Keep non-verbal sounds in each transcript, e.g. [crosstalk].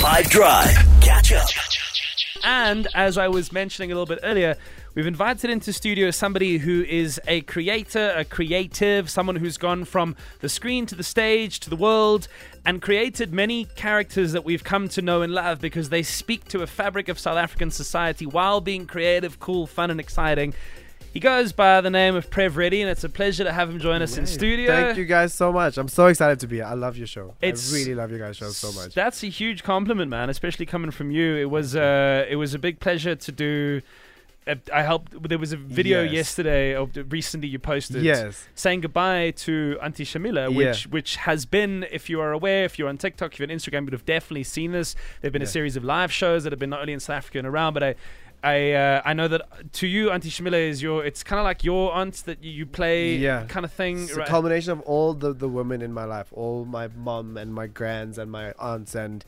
5 Drive. Catch up. And as I was mentioning a little bit earlier, we've invited into studio somebody who is a creator, a creative, someone who's gone from the screen to the stage to the world and created many characters that we've come to know and love because they speak to a fabric of South African society while being creative, cool, fun, and exciting. He goes by the name of Prev Reddy, and it's a pleasure to have him join us in studio. Thank you guys so much. I'm so excited to be here. I love your show. It's- I really love your guys' show so much. That's a huge compliment, man, especially coming from you. It was uh, it was a big pleasure to do. uh, I helped. There was a video Yes. yesterday of recently you posted Yes. saying goodbye to Auntie Shamila, which which has been, if you are aware, if you're on TikTok, if you're on Instagram, you'd have definitely seen this. There've been a series of live shows that have been not only in South Africa and around, but I. I uh, I know that to you, Auntie Shamila is your. It's kind of like your aunt that you, play, Yeah. kind of thing. It's a right? culmination of all the, the women in my life, all my mom and my grands and my aunts, and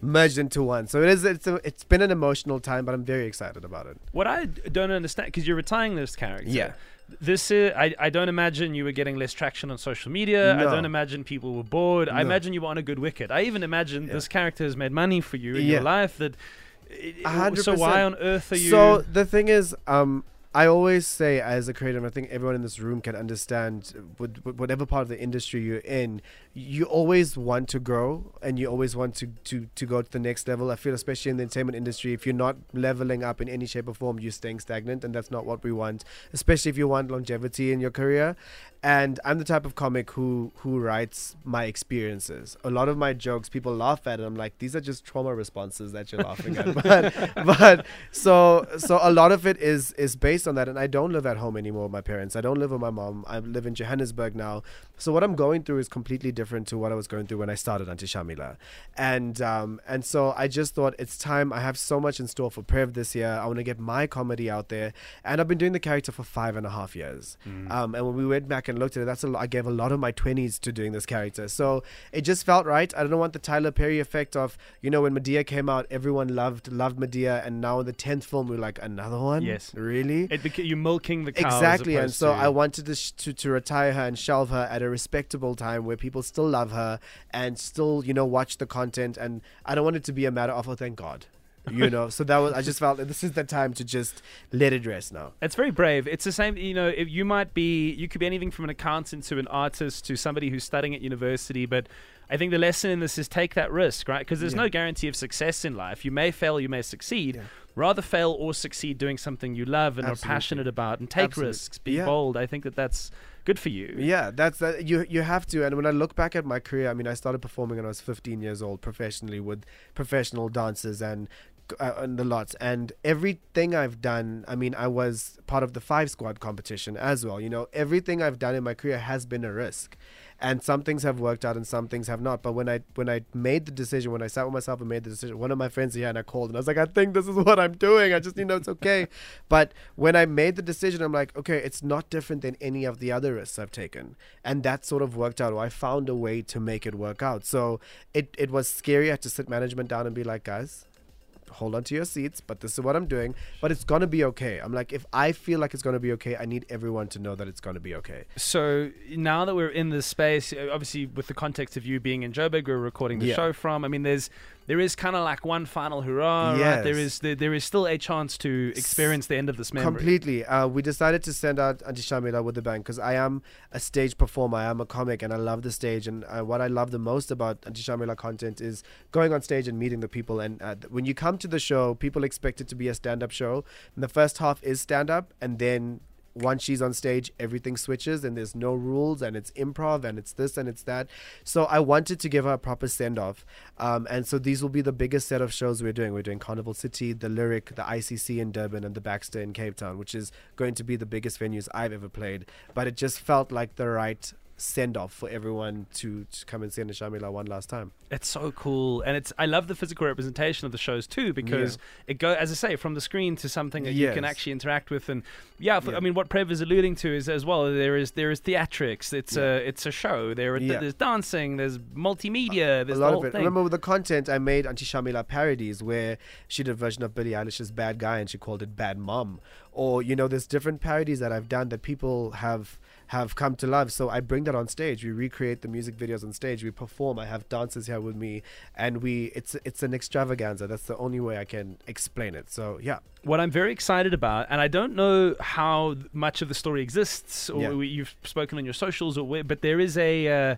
merged into one. So it is. It's a, it's been an emotional time, but I'm very excited about it. What I don't understand, because you're retiring this character. Yeah. This is, I, I don't imagine you were getting less traction on social media. I don't imagine people were bored. I imagine you were on a good wicket. I even imagine Yeah. this character has made money for you in Yeah. your life. That, A hundred so why on earth are you? So the thing is, um, I always say as a creative, I think everyone in this room can understand, whatever part of the industry you're in, you always want to grow and you always want to, to, to go to the next level. I feel, especially in the entertainment industry, if you're not leveling up in any shape or form, you're staying stagnant, and that's not what we want. Especially if you want longevity in your career. And I'm the type of comic who who writes my experiences. A lot of my jokes, people laugh at it. I'm like, these are just trauma responses that you're laughing at. [laughs] But but so so a lot of it is is based on that. And I don't live at home anymore with my parents. I don't live with my mom. I live in Johannesburg now. So what I'm going through is completely different to what I was going through when I started Auntie Shamila. And um and so I just thought it's time. I have so much in store for Prev this year. I want to get my comedy out there. And I've been doing the character for five and a half years. Um, and when we went back and looked at it, that's a lot. I gave a lot of my 20s to doing this character. So it just felt right. I don't want the Tyler Perry effect of, you know, when Madea came out, everyone loved loved Madea. And now in the 10th film, we're like, another one? Yes. Really? Beca- you're milking the cow. Exactly, and so to- I wanted to, sh- to to retire her and shelve her at a respectable time where people still love her and still you know watch the content. And I don't want it to be a matter of oh thank God, you know. So that was I just felt that this is the time to just let it rest now. It's very brave. It's the same, you know, if you might be, you could be anything from an accountant to an artist to somebody who's studying at university, but I think the lesson in this is take that risk, right? Because there's Yeah. no guarantee of success in life. You may fail, you may succeed. Yeah. Rather fail or succeed doing something you love and Absolutely. are passionate about and take Absolutely. risks, be Yeah. bold. I think that that's good for you. Yeah, that's that. You you have to. And when I look back at my career, I mean, I started performing when I was 15 years old, professionally with professional dancers and uh, and the lots. And everything I've done, I mean, I was part of the five squad competition as well. You know, everything I've done in my career has been a risk. And some things have worked out and some things have not. But when I when I made the decision, when I sat with myself and made the decision, one of my friends here and I called and I was like, I think this is what I'm doing. I just you know it's okay. [laughs] but when I made the decision, I'm like, okay, it's not different than any of the other risks I've taken. And that sort of worked out. Or I found a way to make it work out. So it, it was scary. I had to sit management down and be like, guys, hold on to your seats, but this is what I'm doing. But it's gonna be okay. I'm like, if I feel like it's gonna be okay, I need everyone to know that it's gonna be okay. So now that we're in this space, obviously with the context of you being in Joburg, we're recording the Yeah. show from. I mean, there's there is kind of like one final hurrah, right? There Yes. is there, there is still a chance to experience the end of this memory. Completely. Uh, we decided to send out Auntie Shamila with the band because I am a stage performer. I am a comic and I love the stage. And uh, what I love the most about Auntie Shamila content is going on stage and meeting the people. And uh, when you come to the show, people expect it to be a stand up show. And the first half is stand up, and then once she's on stage, everything switches and there's no rules and it's improv and it's this and it's that. So I wanted to give her a proper send off. Um, and so these will be the biggest set of shows we're doing. We're doing Carnival City, the Lyric, the ICC in Durban, and the Baxter in Cape Town, which is going to be the biggest venues I've ever played. But it just felt like the right send off for everyone to, to come and see Auntie Shamila one last time. It's so cool, and it's I love the physical representation of the shows too because it go as I say from the screen to something that you can actually interact with, and yeah, f- Yeah. I mean what Prev is alluding to is as well there is there is theatrics, it's Yeah. a it's a show, there are, Yeah. there's dancing, there's multimedia, there's a lot the of it. thing. Remember with the content, I made Auntie Shamila parodies where she did a version of Billie Eilish's Bad Guy and she called it Bad Mom. Or you know, there's different parodies that I've done that people have have come to love. So I bring that on stage. We recreate the music videos on stage. We perform. I have dancers here with me, and we it's it's an extravaganza. That's the only way I can explain it. So yeah, What I'm very excited about, and I don't know how much of the story exists, or Yeah. we- you've spoken on your socials, or where, but there is a uh,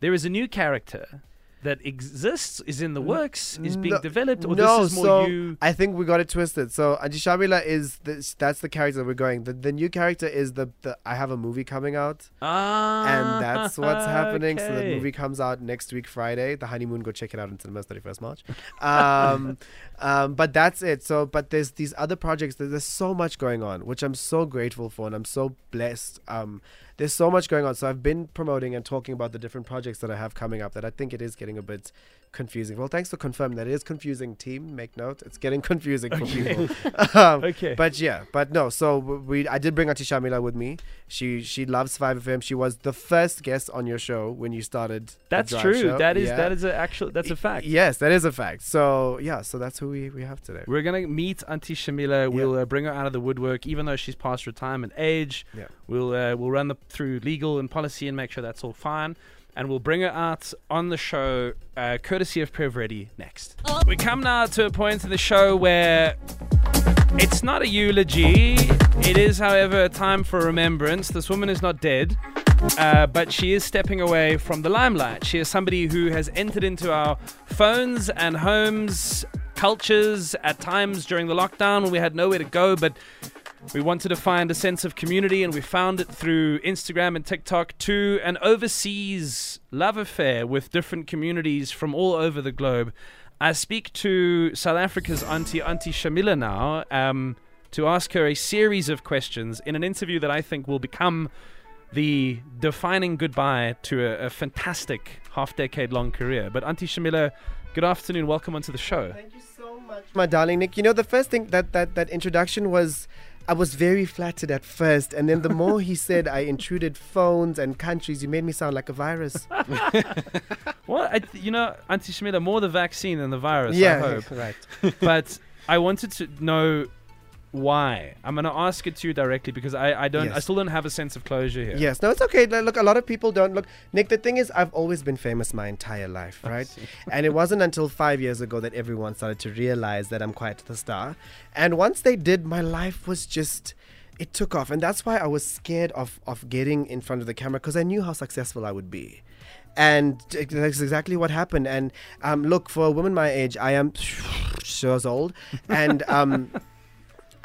there is a new character that exists, is in the works, is being No- developed, or no, this is more so you. I think we got it twisted. So Auntie Shamila is this, that's the character we're going. The the new character is the, the I have a movie coming out. Ah, and that's [laughs] what's happening. So the movie comes out next week, Friday. The honeymoon, go check it out in cinemas, thirty first March. Um, [laughs] um, but that's it. So, but there's these other projects. There's, there's so much going on, which I'm so grateful for, and I'm so blessed. Um, there's so much going on. So I've been promoting and talking about the different projects that I have coming up. That I think it is getting a bit confusing. Well, thanks for confirming that it is confusing. Team, make note. It's getting confusing for people. [laughs] [laughs] um, Okay. but yeah, but no. So we, I did bring Auntie Shamila with me. She she loves Five FM. She was the first guest on your show when you started. that's true. show. That is Yeah. that is a actual that's a fact. Yes, that is a fact. So yeah, so that's who we, we have today. We're gonna meet Auntie Shamila. We'll uh, bring her out of the woodwork, even though she's past retirement age. Yeah. We'll uh, we'll run the, through legal and policy and make sure that's all fine. And we'll bring her out on the show, uh, courtesy of Prev Reddy next. We come now to a point in the show where it's not a eulogy. It is, however, a time for remembrance. This woman is not dead, uh, but she is stepping away from the limelight. She is somebody who has entered into our phones and homes, cultures at times during the lockdown when we had nowhere to go, but we wanted to find a sense of community, and we found it through Instagram and TikTok to an overseas love affair with different communities from all over the globe. I speak to South Africa's Auntie Auntie Shamila now um, to ask her a series of questions in an interview that I think will become the defining goodbye to a, a fantastic half decade long career. But Auntie Shamila, good afternoon. Welcome onto the show. Thank you so much, my darling Nick. You know, the first thing that that that introduction was. I was very flattered at first, and then the more he said I intruded phones and countries, you made me sound like a virus. [laughs] Well, I, you know, Auntie Shamila, more the vaccine than the virus, I yeah, hope. right. but I wanted to know why. I'm going to ask it to you directly because I, I don't, I still don't have a sense of closure here. Yes, no, it's okay. Look, a lot of people don't look. Nick, the thing is, I've always been famous my entire life, right? [laughs] and it wasn't until five years ago that everyone started to realize that I'm quite the star. And once they did, my life was just. It took off, and that's why I was scared of of getting in front of the camera because I knew how successful I would be, and that's exactly what happened. And um, look, for a woman my age, I am [sighs] years old, and um,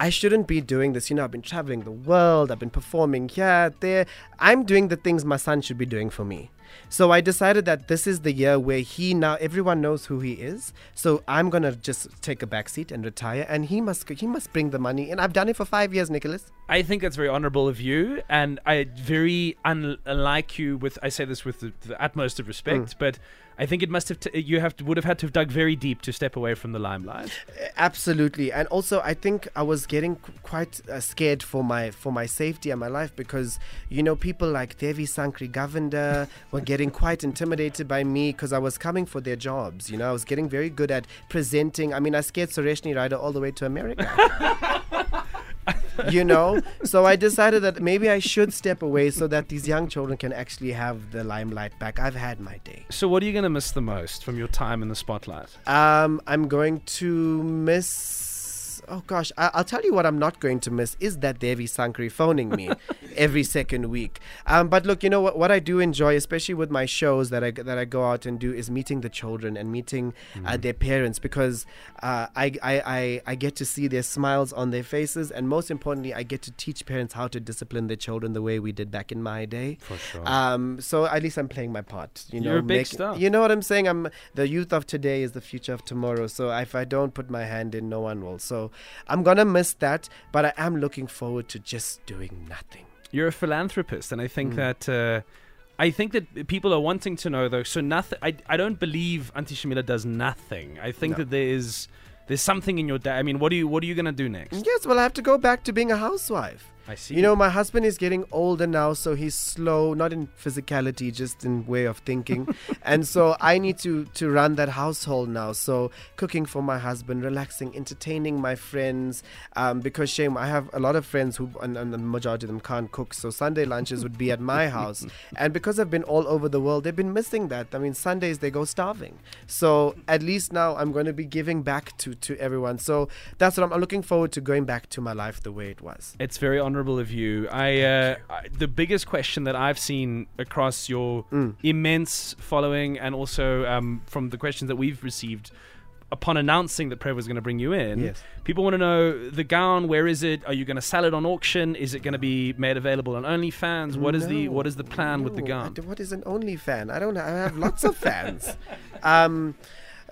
I shouldn't be doing this. You know, I've been traveling the world, I've been performing here, there. I'm doing the things my son should be doing for me. So I decided that this is the year where he now everyone knows who he is. So I'm gonna just take a back seat and retire, and he must he must bring the money. And I've done it for five years, Nicholas. I think that's very honorable of you, and I very un- unlike you. With I say this with the, the utmost of respect, mm. but I think it must have t- you have to, would have had to have dug very deep to step away from the limelight. Absolutely, and also I think I was getting qu- quite uh, scared for my for my safety and my life because you know people like Devi Sankaree Govender [laughs] were getting quite intimidated by me because I was coming for their jobs. You know, I was getting very good at presenting. I mean, I scared Sureshnie Rider all the way to America. [laughs] [laughs] you know, so I decided that maybe I should step away so that these young children can actually have the limelight back. I've had my day. So, what are you going to miss the most from your time in the spotlight? Um, I'm going to miss. Oh gosh, I- I'll tell you what I'm not going to miss is that Devi Sankaree phoning me [laughs] every second week. Um, but look, you know what? What I do enjoy, especially with my shows that I that I go out and do, is meeting the children and meeting uh, their parents because uh, I, I I I get to see their smiles on their faces, and most importantly, I get to teach parents how to discipline their children the way we did back in my day. For sure. Um, so at least I'm playing my part. You know, You're a big make- star. You know what I'm saying? I'm the youth of today is the future of tomorrow. So if I don't put my hand in, no one will. So I'm gonna miss that, but I am looking forward to just doing nothing. You're a philanthropist, and I think Mm. that uh, I think that people are wanting to know though. So nothing. I I don't believe Auntie Shamila does nothing. I think No. that there is there's something in your day. I mean, what are you what are you gonna do next? Yes, well, I have to go back to being a housewife. I see. You know, my husband is getting older now, so he's slow, not in physicality, just in way of thinking. [laughs] and so I need to to run that household now. So cooking for my husband, relaxing, entertaining my friends. Um, because shame, I have a lot of friends who, and, and the majority of them can't cook. So Sunday lunches would be at my [laughs] house. and because I've been all over the world, they've been missing that. I mean, Sundays they go starving. So at least now I'm going to be giving back to to everyone. So that's what I'm, I'm looking forward to going back to my life the way it was. It's very honourable of you. I, uh, I the biggest question that I've seen across your Mm. immense following, and also um, from the questions that we've received upon announcing that Prev was going to bring you in, Yes. people want to know the gown. Where is it? Are you going to sell it on auction? Is it going to be made available on OnlyFans? What is the what is the plan with the gown? what is an only fan? I don't. I have lots of fans. [laughs] Um,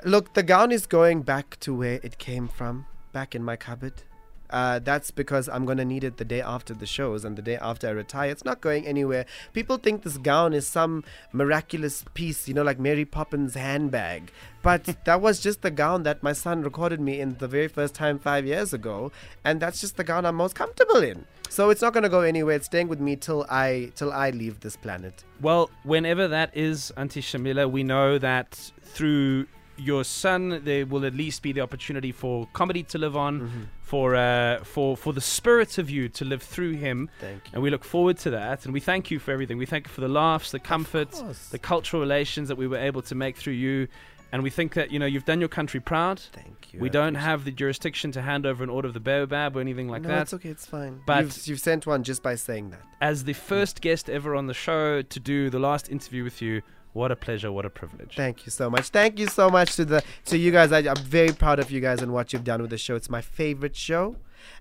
look, the gown is going back to where it came from, back in my cupboard. Uh, that's because I'm gonna need it the day after the shows and the day after I retire. It's not going anywhere. People think this gown is some miraculous piece, you know, like Mary Poppins handbag. But [laughs] that was just the gown that my son recorded me in the very first time five years ago, and that's just the gown I'm most comfortable in. So it's not gonna go anywhere. It's staying with me till I till I leave this planet. Well, whenever that is, Auntie Shamila, we know that through your son, there will at least be the opportunity for comedy to live on, Mm-hmm. for uh, for for the spirit of you to live through him, Thank you. and we look forward to that. And we thank you for everything. We thank you for the laughs, the comfort, the cultural relations that we were able to make through you. And we think that you know you've done your country proud. Thank you. We I don't have the jurisdiction to hand over an order of the baobab or anything like no, that. it's okay. It's fine. But- you've, you've sent one just by saying that. As the first guest ever on the show to do the last interview with you, what a pleasure, what a privilege. Thank you so much. Thank you so much to the to you guys. I, I'm very proud of you guys and what you've done with the show. It's my favorite show,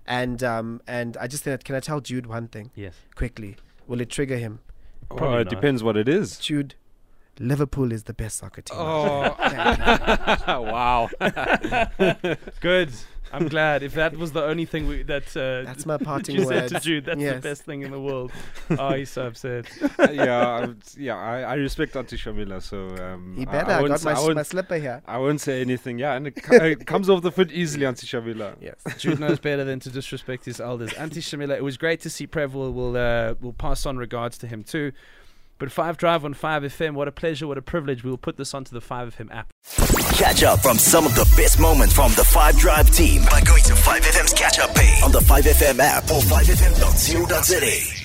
and um and I just think that, can I tell Jude one thing yes. quickly? Will it trigger him? Probably Oh, it not. depends what it is. Jude, Liverpool is the best soccer team. Oh, [laughs] [laughs] wow. [laughs] Good. I'm glad. If that was the only thing we, that uh, That's my parting you said to Jude, that's the best thing in the world. oh, he's so upset. yeah, I'm- yeah. I, I respect Auntie Shamila, so um, He better. I, I, won't, got my, I, my slipper here. I won't say anything. Yeah, and it, co- it comes off the foot easily, Auntie Shamila. Yes. Jude knows better than to disrespect his elders. Auntie Shamila, it was great to see Prev. We'll, we'll, uh, we'll pass on regards to him too. But 5 Drive on 5FM, what a pleasure, what a privilege. We will put this onto the 5FM app. Catch up from some of the best moments from the 5 Drive team by going to 5FM's catch up page on the 5FM app or 5FM.co.za.